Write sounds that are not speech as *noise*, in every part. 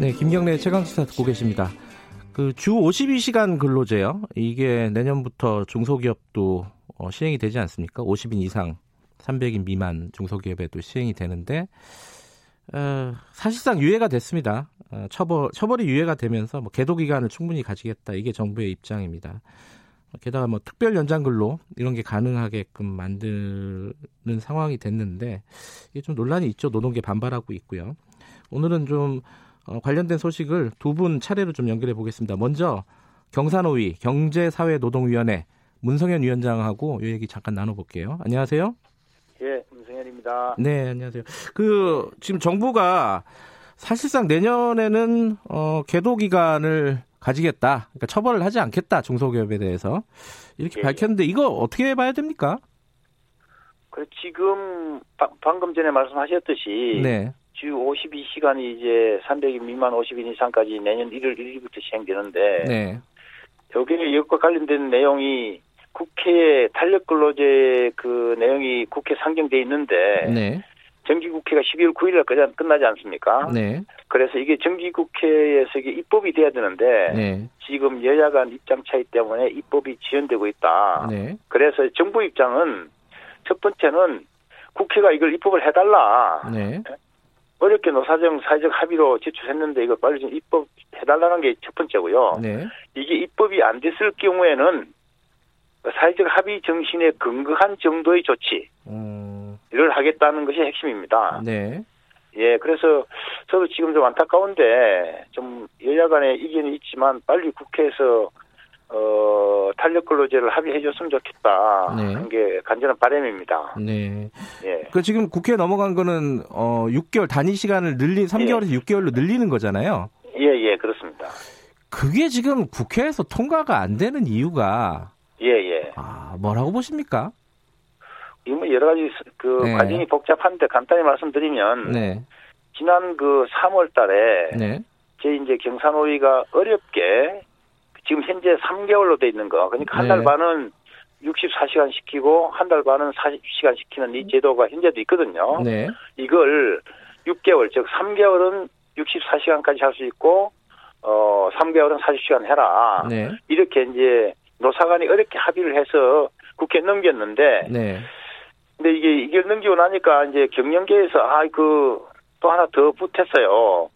네, 김경래 최강 시사 듣고 계십니다. 그 주 52시간 근로제요. 이게 내년부터 중소기업도 어, 시행이 되지 않습니까? 50인 이상, 300인 미만 중소기업에도 시행이 되는데 어, 사실상 유예가 됐습니다. 어, 처벌 처벌이 유예가 되면서 뭐 계도 기간을 충분히 가지겠다. 이게 정부의 입장입니다. 게다가 뭐 특별 연장 근로 이런 게 가능하게끔 만드는 상황이 됐는데 이게 좀 논란이 있죠. 노동계 반발하고 있고요. 오늘은 좀 어, 관련된 소식을 두 분 차례로 좀 연결해 보겠습니다. 먼저 경산호위 경제사회노동위원회 문성현 위원장하고 이 얘기 잠깐 나눠볼게요. 안녕하세요. 예, 문성현입니다. 네, 안녕하세요. 그 지금 정부가 사실상 내년에는 어, 계도 기간을 가지겠다. 그러니까 처벌을 하지 않겠다. 중소기업에 대해서 이렇게 예. 밝혔는데 이거 어떻게 봐야 됩니까? 그 지금 바- 방금 전에 말씀하셨듯이 네, 주 52시간이 이제 300인 미만 50인 이상까지 내년 1월 1일부터 시행되는데 네, 여기에 이것과 관련된 내용이 국회 탄력 근로제 그 내용이 국회 상정돼 있는데 네, 정기 국회가 12월 9일에 끝나- 끝나지 않습니까? 네, 그래서 이게 정기 국회에서 이게 입법이 돼야 되는데 네, 지금 여야 간 입장 차이 때문에 입법이 지연되고 있다. 네, 그래서 정부 입장은 첫 번째는 국회가 이걸 입법을 해달라. 네, 어렵게 노사정 사회적 합의로 제출했는데 이거 빨리 좀 입법 해달라는 게 첫 번째고요. 네, 이게 입법이 안 됐을 경우에는 사회적 합의 정신에 근거한 정도의 조치를 음, 하겠다는 것이 핵심입니다. 네, 예, 그래서 저도 지금 좀 안타까운데 좀 여야 간의 이견이 있지만 빨리 국회에서 어, 탄력 근로제를 합의해 줬으면 좋겠다. 네. 하는 게 간절한 바람입니다. 네. 예. 그 지금 국회 넘어간 거는 어 6개월 단위 시간을 늘린 3개월에서 6개월로 늘리는 거잖아요. 예, 예, 그렇습니다. 그게 지금 국회에서 통과가 안 되는 이유가 예, 예. 아, 뭐라고 보십니까? 이뭐 여러 가지 그 네. 과정이 복잡한데 간단히 말씀드리면 네. 지난 그 3월 달에 네. 제 이제 경산호위가 어렵게 지금 현재 3개월로 돼 있는 거. 그러니까 한달 네. 반은 64시간 시키고 한 달 반은 40시간 시키는 이 제도가 현재도 있거든요. 네. 이걸 6개월 즉 3개월은 64시간까지 할 수 있고 어 3개월은 40시간 해라. 네. 이렇게 이제 노사간이 어렵게 합의를 해서 국회에 넘겼는데 네. 근데 이게 이걸 넘기고 나니까 이제 경영계에서 아 그 또 하나 더 붙었어요.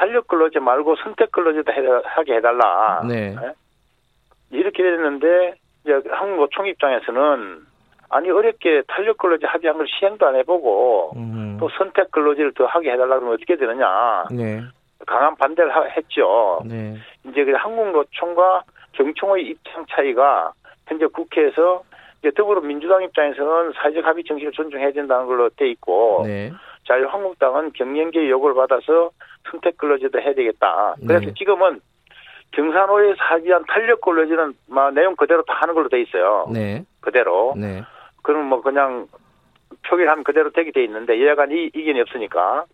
탄력 근로제 말고 선택 근로제도 해- 하게 해달라. 네. 이렇게 됐는데 이제 한국노총 입장에서는 아니 어렵게 탄력 근로제 합의한 걸 시행도 안 해보고 음. 또 선택 근로제를 더 하게 해달라 그러면 어떻게 되느냐 네. 강한 반대를 하- 했죠. 네. 이제 그 한국노총과 경총의 입장 차이가 현재 국회에서 이제 더불어민주당 입장에서는 사회적 합의 정신을 존중해야 된다는 걸로 돼 있고 네. 자유한국당은 경영계의 요구를 받아서 선택 근로제도 해야 되겠다. 그래서 네. 지금은 경산호에서 합의한 탄력 근로제는 막 내용 그대로 다 하는 걸로 돼 있어요. 네. 그대로. 네. 그럼 뭐 그냥 표기하면 그대로 되게 돼 있는데 여야간 이 이견이 없으니까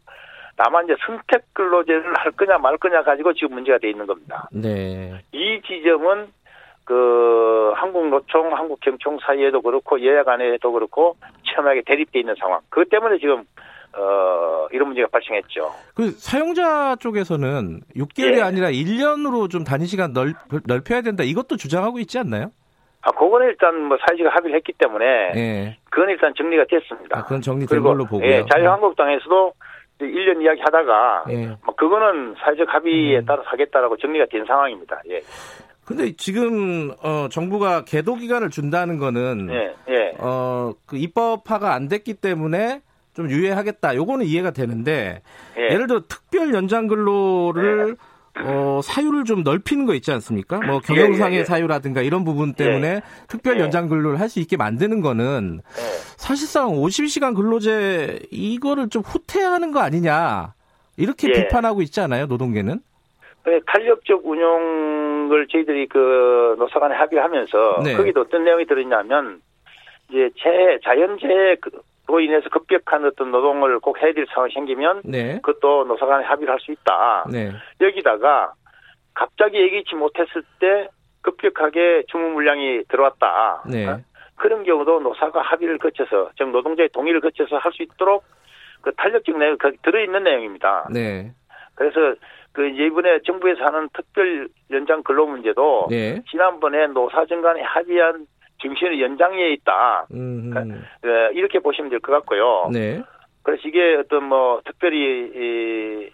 다만 이제 선택 근로제를 할 거냐 말 거냐 가지고 지금 문제가 돼 있는 겁니다. 네. 이 지점은 그 한국노총, 한국경총 사이에도 그렇고 여야 간에도 그렇고 첨예하게 대립돼 있는 상황. 그것 때문에 지금 어 이런 문제가 발생했죠. 그 사용자 쪽에서는 6개월이 예. 아니라 1년으로 좀 단위 시간 넓, 넓혀야 된다. 이것도 주장하고 있지 않나요? 아, 그거는 일단 뭐 사회적 합의를 했기 때문에 예. 그건 일단 정리가 됐습니다. 아, 그건 정리된 그리고 걸로 보고요. 예, 자유한국당에서도 1년 이야기 하다가 예. 뭐 그거는 사회적 합의에 음. 따라 하겠다라고 정리가 된 상황입니다. 예. 근데 지금 어, 정부가 계도 기간을 준다는 거는 예. 예. 어, 그 입법화가 안 됐기 때문에 좀 유예하겠다. 요거는 이해가 되는데 예. 예를 들어 특별 연장 근로를 어, 사유를 좀 넓히는 거 있지 않습니까? 뭐 경영상의 예, 예. 사유라든가 이런 부분 때문에 특별 예. 연장 근로를 할 수 있게 만드는 거는 예. 사실상 50시간 근로제 이거를 좀 후퇴하는 거 아니냐. 이렇게 예. 비판하고 있지 않아요, 노동계는? 네, 탄력적 운용을 저희들이 그 노사간에 합의하면서 네. 거기도 어떤 내용이 들어있냐면 이제 재 자연재해 로 인해서 급격한 어떤 노동을 꼭 해야 될 상황이 생기면 네. 그것도 노사 간에 합의를 할 수 있다. 네. 여기다가 갑자기 예기치 못했을 때 급격하게 주문 물량이 들어왔다. 네. 어? 그런 경우도 노사가 합의를 거쳐서 즉 노동자의 동의를 거쳐서 할 수 있도록 그 탄력적 내용이 거기 들어있는 내용입니다. 네. 그래서 그 이번에 정부에서 하는 특별 연장 근로 문제도 네. 지난번에 노사정 간에 합의한 정신의 연장에 있다. 음. 어, 이렇게 보시면 될 것 같고요. 네. 그래서 이게 어떤 뭐 특별히 이,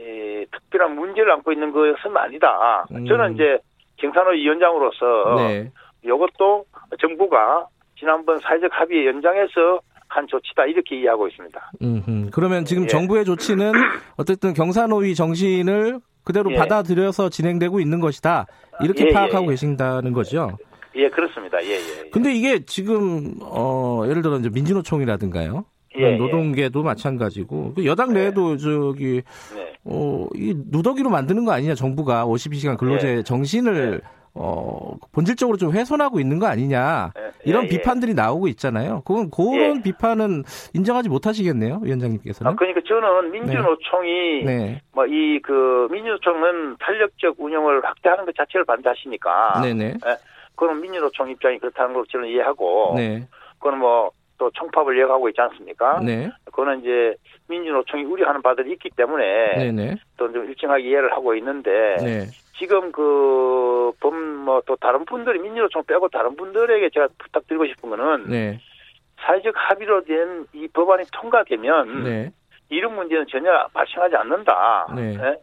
이 특별한 문제를 안고 있는 것은 아니다. 음. 저는 이제 경산호 위원장으로서 네. 이것도 정부가 지난번 사회적 합의 연장해서 한 조치다 이렇게 이해하고 있습니다. 음. 그러면 지금 예. 정부의 조치는 *coughs* 어쨌든 경사노위 정신을 그대로 예. 받아들여서 진행되고 있는 것이다. 이렇게 예, 파악하고 예, 예. 계신다는 거죠. 예, 그렇습니다. 예, 예. 예. 근데 이게 지금 어 예를 들어 이제 민주노총이라든가요. 예, 예. 노동계도 마찬가지고 그 여당 내에도 저기 네. 어, 이 누더기로 만드는 거 아니냐 정부가 52시간 근로제 예. 정신을 어, 본질적으로 좀 훼손하고 있는 거 아니냐 예, 이런 예, 예. 비판들이 나오고 있잖아요. 그건 그런 예. 비판은 인정하지 못하시겠네요, 위원장님께서는. 아, 그러니까 저는 민주노총이 네, 뭐이 그 민주노총은 탄력적 운영을 확대하는 것 자체를 반대하시니까 네, 네, 그건 민주노총 입장이 그렇다는 걸 저는 이해하고 네, 그건 뭐 또 총파업을 이어가고 있지 않습니까? 네, 그거는 이제 민주노총이 우려하는 바들이 있기 때문에 네, 네, 또좀 일정하게 이해를 하고 있는데 네, 지금 그 범 뭐 또 다른 분들이 민주노총 빼고 다른 분들에게 제가 부탁드리고 싶은 거는 네, 사회적 합의로 된 이 법안이 통과되면 네, 이런 문제는 전혀 발생하지 않는다. 네. 예?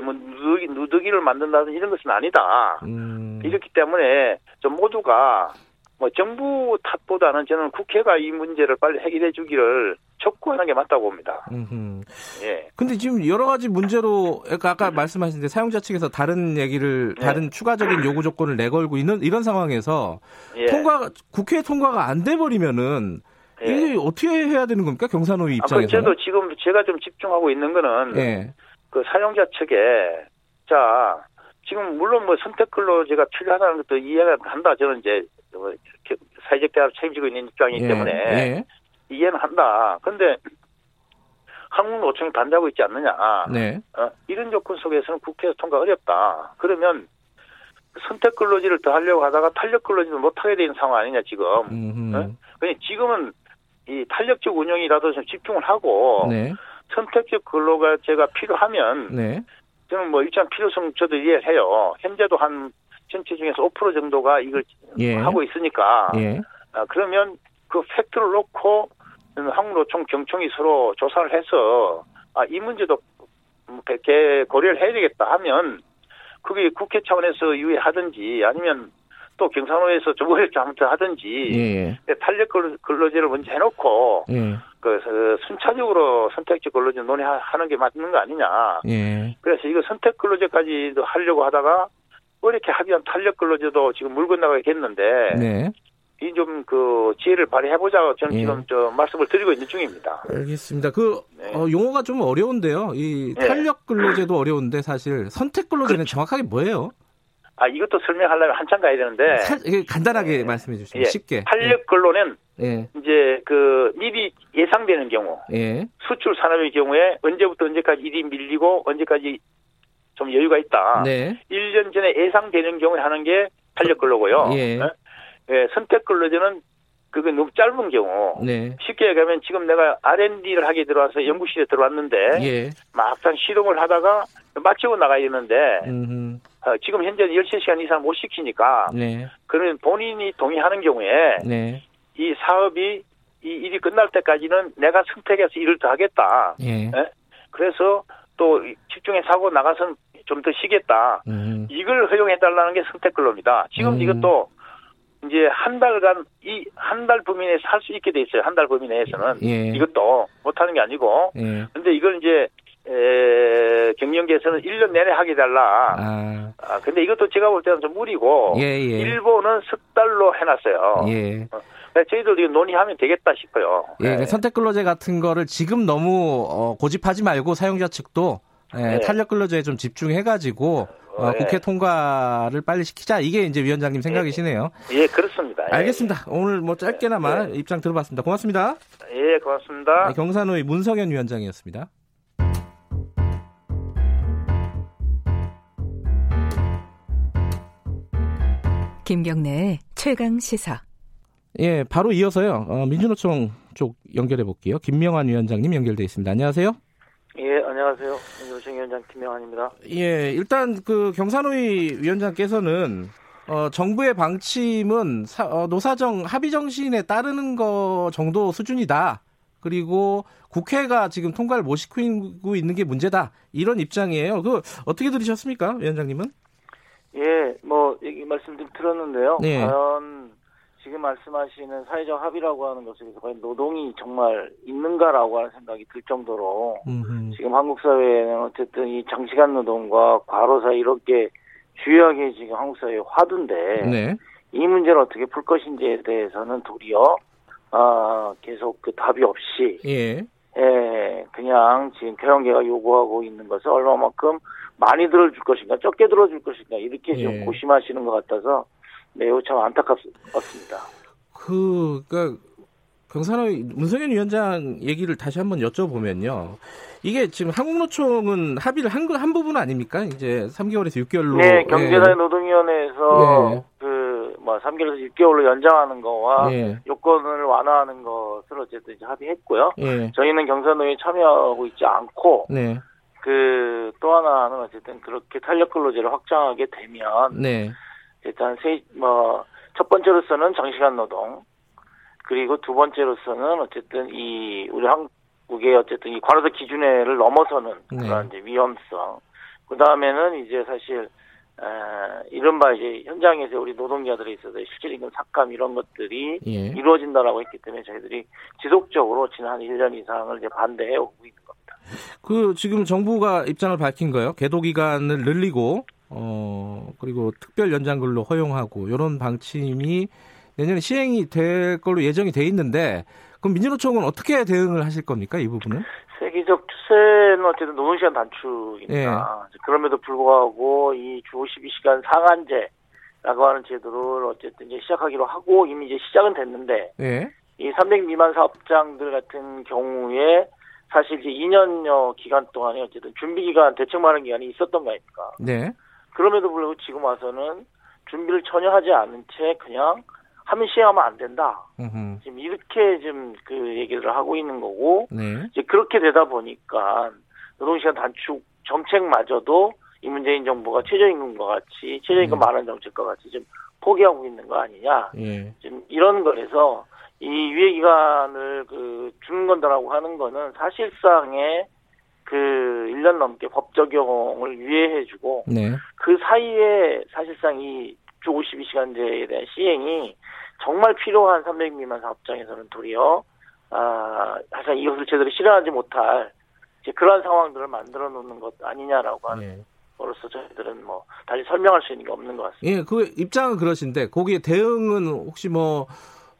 뭐 누더기, 누더기를 만든다든지 이런 것은 아니다. 음, 이렇기 때문에 좀 모두가 뭐 정부 탓보다는 저는 국회가 이 문제를 빨리 해결해 주기를 촉구하는 게 맞다고 봅니다. 음흠. 예. 근데 지금 여러 가지 문제로 아까, 아까 말씀하신 데 사용자 측에서 다른 얘기를 네. 다른 추가적인 요구 조건을 내걸고 있는 이런 상황에서 예. 통과 국회 통과가 안 돼 버리면은 예. 이게 어떻게 해야 되는 겁니까 경산호위 아, 그? 저도 지금 제가 좀 집중하고 있는 거는 예, 그 사용자 측에 자 지금 물론 뭐 선택 근로제가 필요하다는 것도 이해가 한다. 저는 이제 뭐 사회적 대화를 책임지고 있는 입장이기 예, 때문에 예, 이해는 한다. 근데 한국노총이 반대하고 있지 않느냐. 네, 어, 이런 조건 속에서는 국회에서 통과 어렵다. 그러면 선택 근로제를 더 하려고 하다가 탄력 근로제도 못 하게 되는 상황 아니냐 지금. 어? 그냥 지금은 이 탄력적 운영이라도 좀 집중을 하고 네, 선택적 근로가 제가 필요하면 네, 저는 뭐 일정 필요성 저도 이해를 해요. 현재도 한 전체 중에서 5% 정도가 이걸 예, 하고 있으니까. 예, 아, 그러면 그 팩트를 놓고 한국노총 경총이 서로 조사를 해서 아, 이 문제도 뭐개 고려를 해야 되겠다 하면 그게 국회 차원에서 유예하든지 아니면 또 경산호에서 좀 어렵게 잘못 하든지 예, 근데 탄력 근로- 근로제를 먼저 해놓고 예, 그 어, 순차적으로 선택적 근로제 논의하는 게 맞는 거 아니냐. 예, 그래서 이거 선택 근로제까지도 하려고 하다가 어렵게 합의한 탄력 근로제도 지금 물 건너가겠는데 네. 이좀그 지혜를 발휘해보자고 저는 예. 지금 저 말씀을 드리고 있는 중입니다. 알겠습니다. 그 네. 어, 용어가 좀 어려운데요. 이 네. 탄력 근로제도 어려운데 사실 선택 근로제는 그렇죠. 정확하게 뭐예요? 아 이것도 설명하려면 한참 가야 되는데 살- 간단하게 말씀해 주시면 예. 쉽게. 탄력 근로는 예, 이제 그 일이 예상되는 경우 예, 수출 산업의 경우에 언제부터 언제까지 일이 밀리고 언제까지 좀 여유가 있다. 네, 1년 전에 예상되는 경우에 하는 게 탄력 근로고요. 예. 어? 예, 선택 근로제는 그게 너무 짧은 경우 네, 쉽게 얘기하면 지금 내가 R&D를 하게 들어와서 연구실에 들어왔는데 예, 막상 실험을 하다가 마치고 나가야 되는데 음, 어, 지금 현재는 13시간 이상 못 시키니까 네, 그러면 본인이 동의하는 경우에 네, 이 사업이 이 일이 끝날 때까지는 내가 선택해서 일을 더 하겠다. 예, 예? 그래서 또 집중해서 하고 나가선 좀 더 쉬겠다. 음, 이걸 허용해달라는 게 선택 근로입니다. 지금 음. 이것도 이제 한 달간 이 한 달 범위 내에서 할 수 있게 돼 있어요. 한 달 범위 내에서는 예, 이것도 못하는 게 아니고 예, 근데 이걸 이제 에, 경영계에서는 1년 내내 하게 달라. 아, 아, 근데 이것도 제가 볼 때는 좀 무리고 예, 예, 일본은 석 달로 해놨어요. 예, 저희들도 이거 논의하면 되겠다 싶어요. 예, 네. 선택 근로제 같은 거를 지금 너무 어, 고집하지 말고 사용자 측도 예, 네. 탄력 근로제에 좀 집중해가지고 어, 네. 국회 통과를 빨리 시키자 이게 이제 위원장님 생각이시네요. 예, 그렇습니다. 알겠습니다. 오늘 뭐 짧게나마 입장 들어봤습니다. 고맙습니다. 예, 고맙습니다. 경산의 문성현 위원장이었습니다. 김경래의 최강 시사. 예, 바로 이어서요. 어, 민주노총 쪽 연결해 볼게요. 김명환 위원장님 연결돼 있습니다. 안녕하세요. 예, 안녕하세요. 민주노총 위원장 김명환입니다. 예, 일단 그 경산호위 위원장께서는 어, 정부의 방침은 사, 어, 노사정 합의 정신에 따르는 거 정도 수준이다. 그리고 국회가 지금 통과를 못 시키고 있는 게 문제다. 이런 입장이에요. 그 어떻게 들으셨습니까, 위원장님은? 예, 뭐 얘기 말씀 좀 들었는데요. 네. 과연 지금 말씀하시는 사회적 합의라고 하는 것에 서 과연 노동이 정말 있는가라고 하는 생각이 들 정도로 음흠. 지금 한국 사회는 어쨌든 이 장시간 노동과 과로사 이렇게 주요하게 지금 한국 사회의 화두인데 네. 이 문제를 어떻게 풀 것인지에 대해서는 도리어 아 계속 그 답이 없이 예. 예, 그냥 지금 경영계가 요구하고 있는 것을 얼마만큼 많이 들어줄 것인가, 적게 들어줄 것인가, 이렇게 좀 예. 고심하시는 것 같아서 매우 참 안타깝습니다. 그, 그니까, 경산의 문성현 위원장 얘기를 다시 한번 여쭤보면요. 이게 지금 한국노총은 합의를 한, 한 부분 아닙니까? 이제 3개월에서 6개월로. 네, 경제사회 예. 노동위원회에서 예. 그, 뭐, 3개월에서 6개월로 연장하는 거와 예. 요건을 완화하는 것을 어쨌든 이제 합의했고요. 예. 저희는 경산노에 참여하고 있지 않고. 네. 그 또 하나는 어쨌든 그렇게 탄력 근로제를 확장하게 되면 네. 일단 세 뭐 첫 번째로서는 장시간 노동 그리고 두 번째로서는 어쨌든 이 우리 한국의 어쨌든 이 과로사 기준에를 넘어서는 네. 그런 이제 위험성 그 다음에는 이제 사실 에, 이른바 이제 현장에서 우리 노동자들에 있어서 실질 임금 삭감 이런 것들이 예. 이루어진다라고 했기 때문에 저희들이 지속적으로 지난 1년 이상을 이제 반대해 오고 있는 겁니다. 그 지금 정부가 입장을 밝힌 거예요. 계도 기간을 늘리고 어 그리고 특별 연장근로 허용하고 이런 방침이 내년에 시행이 될 걸로 예정이 돼 있는데 그럼 민주노총은 어떻게 대응을 하실 겁니까 이 부분은? 세계적 추세는 어쨌든 노동 시간 단축입니다. 예. 그럼에도 불구하고 이 주 52시간 상한제라고 하는 제도를 어쨌든 이제 시작하기로 하고 이미 이제 시작은 됐는데 예. 이300 미만 사업장들 같은 경우에 사실 이제 2년여 기간 동안에 어쨌든 준비 기간 대책 마련 기간이 있었던 거 아닙니까? 네. 그럼에도 불구하고 지금 와서는 준비를 전혀 하지 않은 채 그냥 하면 시행하면 안 된다. 으흠. 지금 이렇게 지금 그 얘기를 하고 있는 거고 네. 이제 그렇게 되다 보니까 노동시간 단축 정책마저도 이 문재인 정부가 최저임금과 같이 최저임금 네. 만원 정책과 같이 좀 포기하고 있는 거 아니냐. 예. 지금 이런 거에서 이 유예 기간을 그 주는 건다라고 하는 거는 사실상의 그 1년 넘게 법 적용을 유예해주고 네. 그 사이에 사실상 이주 52시간제에 대한 시행이 정말 필요한 300 미만 사업장에서는 도리어 아 사실 이것을 제대로 실현하지 못할 이제 그러한 상황들을 만들어 놓는 것 아니냐라고 하는 네. 으로서 저희들은 뭐 달리 설명할 수 있는 게 없는 것 같습니다. 예, 그 입장은 그러신데 거기에 대응은 혹시 뭐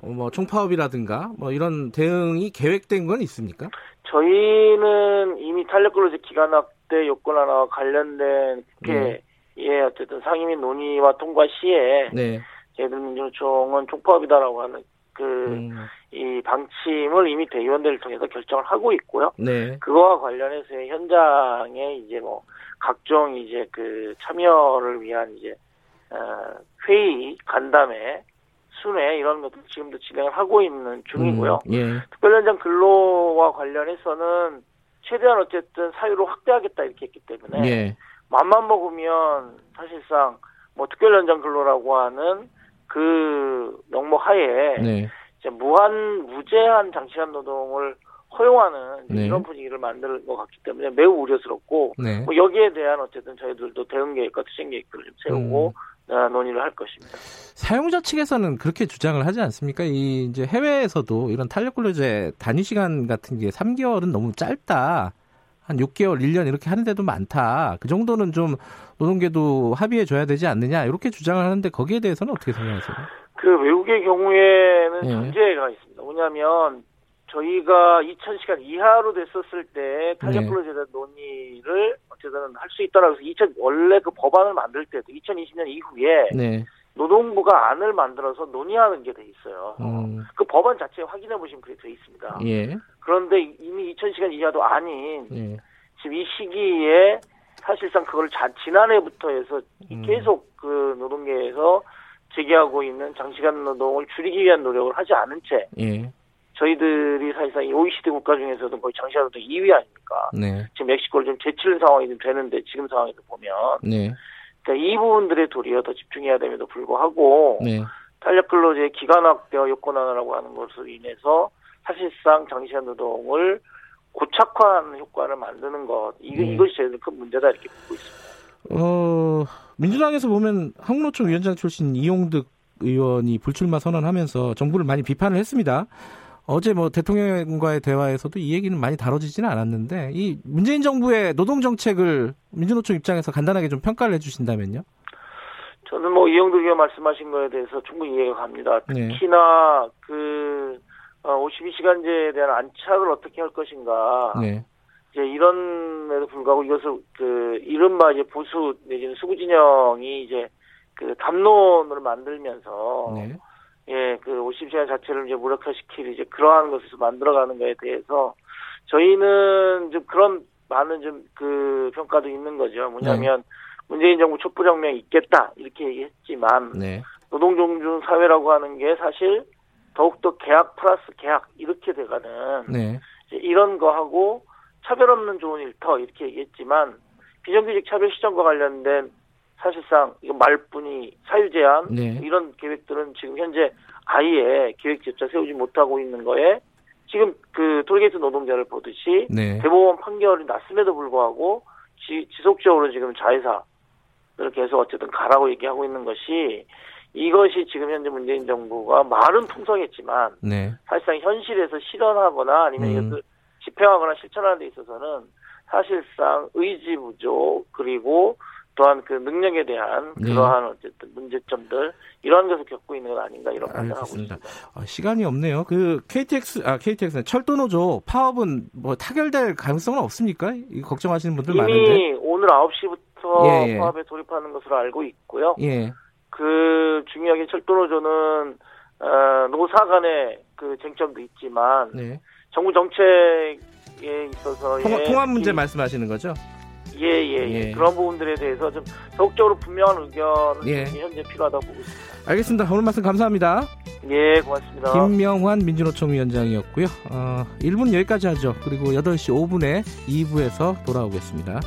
어, 뭐 총파업이라든가 뭐 이런 대응이 계획된 건 있습니까? 저희는 이미 탄력근로제 기간 확대 요건 하나와 관련된 국회 예 어쨌든 상임위 논의와 통과 시에 네. 저희들 민주노총은 총파업이다라고 하는 그이 음. 방침을 이미 대의원들을 통해서 결정을 하고 있고요. 네. 그거와 관련해서 현장에 이제 뭐 각종 이제 그 참여를 위한 이제 어, 회의 간담회 순회 이런 것도 지금도 진행을 하고 있는 중이고요. 음, 예. 특별현장 근로와 관련해서는 최대한 어쨌든 사유로 확대하겠다 이렇게 했기 때문에 예. 맘만 먹으면 사실상 뭐 특별현장 근로라고 하는 그 명목 하에 네. 이제 무한 무제한 장시간 노동을 허용하는 네. 이런 분위기를 만들 것 같기 때문에 매우 우려스럽고 네. 뭐 여기에 대한 어쨌든 저희들도 대응 계획과 투쟁 계획들을 좀 세우고 음. 어, 논의를 할 것입니다. 사용자 측에서는 그렇게 주장을 하지 않습니까? 이 이제 해외에서도 이런 탄력 근로제 단위 시간 같은 게 3개월은 너무 짧다. 한 6개월, 1년 이렇게 하는 데도 많다. 그 정도는 좀 노동계도 합의해 줘야 되지 않느냐. 이렇게 주장을 하는데 거기에 대해서는 어떻게 생각하세요? 그 외국의 경우에는 예. 전제가 있습니다. 뭐냐면 저희가 2,000시간 이하로 됐었을 때 탄력 네. 근로제대 논의를 어쨌든 할 수 있다라고 해서 2000 원래 그 법안을 만들 때도 2020년 이후에 네. 노동부가 안을 만들어서 논의하는 게 돼 있어요. 음. 그 법안 자체 확인해 보시면 그게 돼 있습니다. 예. 그런데 이미 2,000시간 이하도 아닌 예. 지금 이 시기에 사실상 그걸 자, 지난해부터 해서 음. 계속 그 노동계에서 제기하고 있는 장시간 노동을 줄이기 위한 노력을 하지 않은 채 예. 저희들이 사실상 이 OECD 국가 중에서도 거의 장시간 노동 2위 아닙니까? 네. 지금 멕시코를 좀 제치는 상황이 좀 되는데 지금 상황에서 보면 네. 그러니까 이 부분들에 도리어 더 집중해야 됨에도 불구하고 네. 탄력 근로제 기간 확대와 요건 완화라고 하는 것으로 인해서 사실상 장시간 노동을 고착화하는 효과를 만드는 것 이거 네. 이것이 제일 큰 문제다 이렇게 보고 있습니다. 어 민주당에서 보면 한국노총 위원장 출신 이용득 의원이 불출마 선언하면서 정부를 많이 비판을 했습니다. 어제 뭐 대통령과의 대화에서도 이 얘기는 많이 다뤄지지는 않았는데 이 문재인 정부의 노동 정책을 민주노총 입장에서 간단하게 좀 평가를 해주신다면요? 저는 뭐 이영도 의원 말씀하신 거에 대해서 충분히 이해가 갑니다. 네. 특히나 그 52시간제에 어, 대한 안착을 어떻게 할 것인가. 네. 이제 이런에도 불구하고 이것을 그 이른바 이제 보수 내지는 수구 진영이 이제 그 담론을 만들면서 네. 예, 그 50시간 자체를 이제 무력화시킬 이제 그러한 것을 만들어가는 거에 대해서 저희는 좀 그런 많은 좀 그 평가도 있는 거죠. 뭐냐면 네. 문재인 정부 촛불혁명 있겠다 이렇게 얘기했지만 네. 노동종중 사회라고 하는 게 사실 더욱더 계약 플러스 계약 이렇게 돼가는 네. 이런 거하고 차별 없는 좋은 일터 이렇게 얘기했지만 비정규직 차별 시정과 관련된 사실상 이거 말뿐이 사유 제한 네. 이런 계획들은 지금 현재 아예 계획조차 세우지 못하고 있는 거에 지금 그 톨게이트 노동자를 보듯이 네. 대법원 판결이 났음에도 불구하고 지, 지속적으로 지금 자회사를 계속 어쨌든 가라고 얘기하고 있는 것이 이것이 지금 현재 문재인 정부가 말은 풍성했지만 네. 사실상 현실에서 실현하거나 아니면 음. 이것을 집행하거나 실천하는 데 있어서는 사실상 의지 부족 그리고 또한 그 능력에 대한 네. 그러한 어쨌든 문제점들 이러한 것을 겪고 있는 건 아닌가 이런 판단하고 있습니다. 어, 시간이 없네요. 그 KTX 아 KTX 철도 노조 파업은 뭐 타결될 가능성은 없습니까? 걱정하시는 분들 이미 많은데. 이미 오늘 9시부터 예, 예. 파업에 돌입하는 것으로 알고 있고요. 예. 그 중요하게 철도 노조는 어, 노사 간의 그 쟁점도 있지만 네. 정부 정책에 있어서 통합, 통합 문제 말씀하시는 거죠? 예, 예, 예, 그런 부분들에 대해서 좀 적극적으로 분명한 의견을 예. 현재 필요하다고 보고 있습니다. 알겠습니다. 오늘 말씀 감사합니다. 예, 고맙습니다. 김명환 민주노총 위원장이었고요. 어, 1분 여기까지 하죠. 그리고 8시 5분에 2부에서 돌아오겠습니다.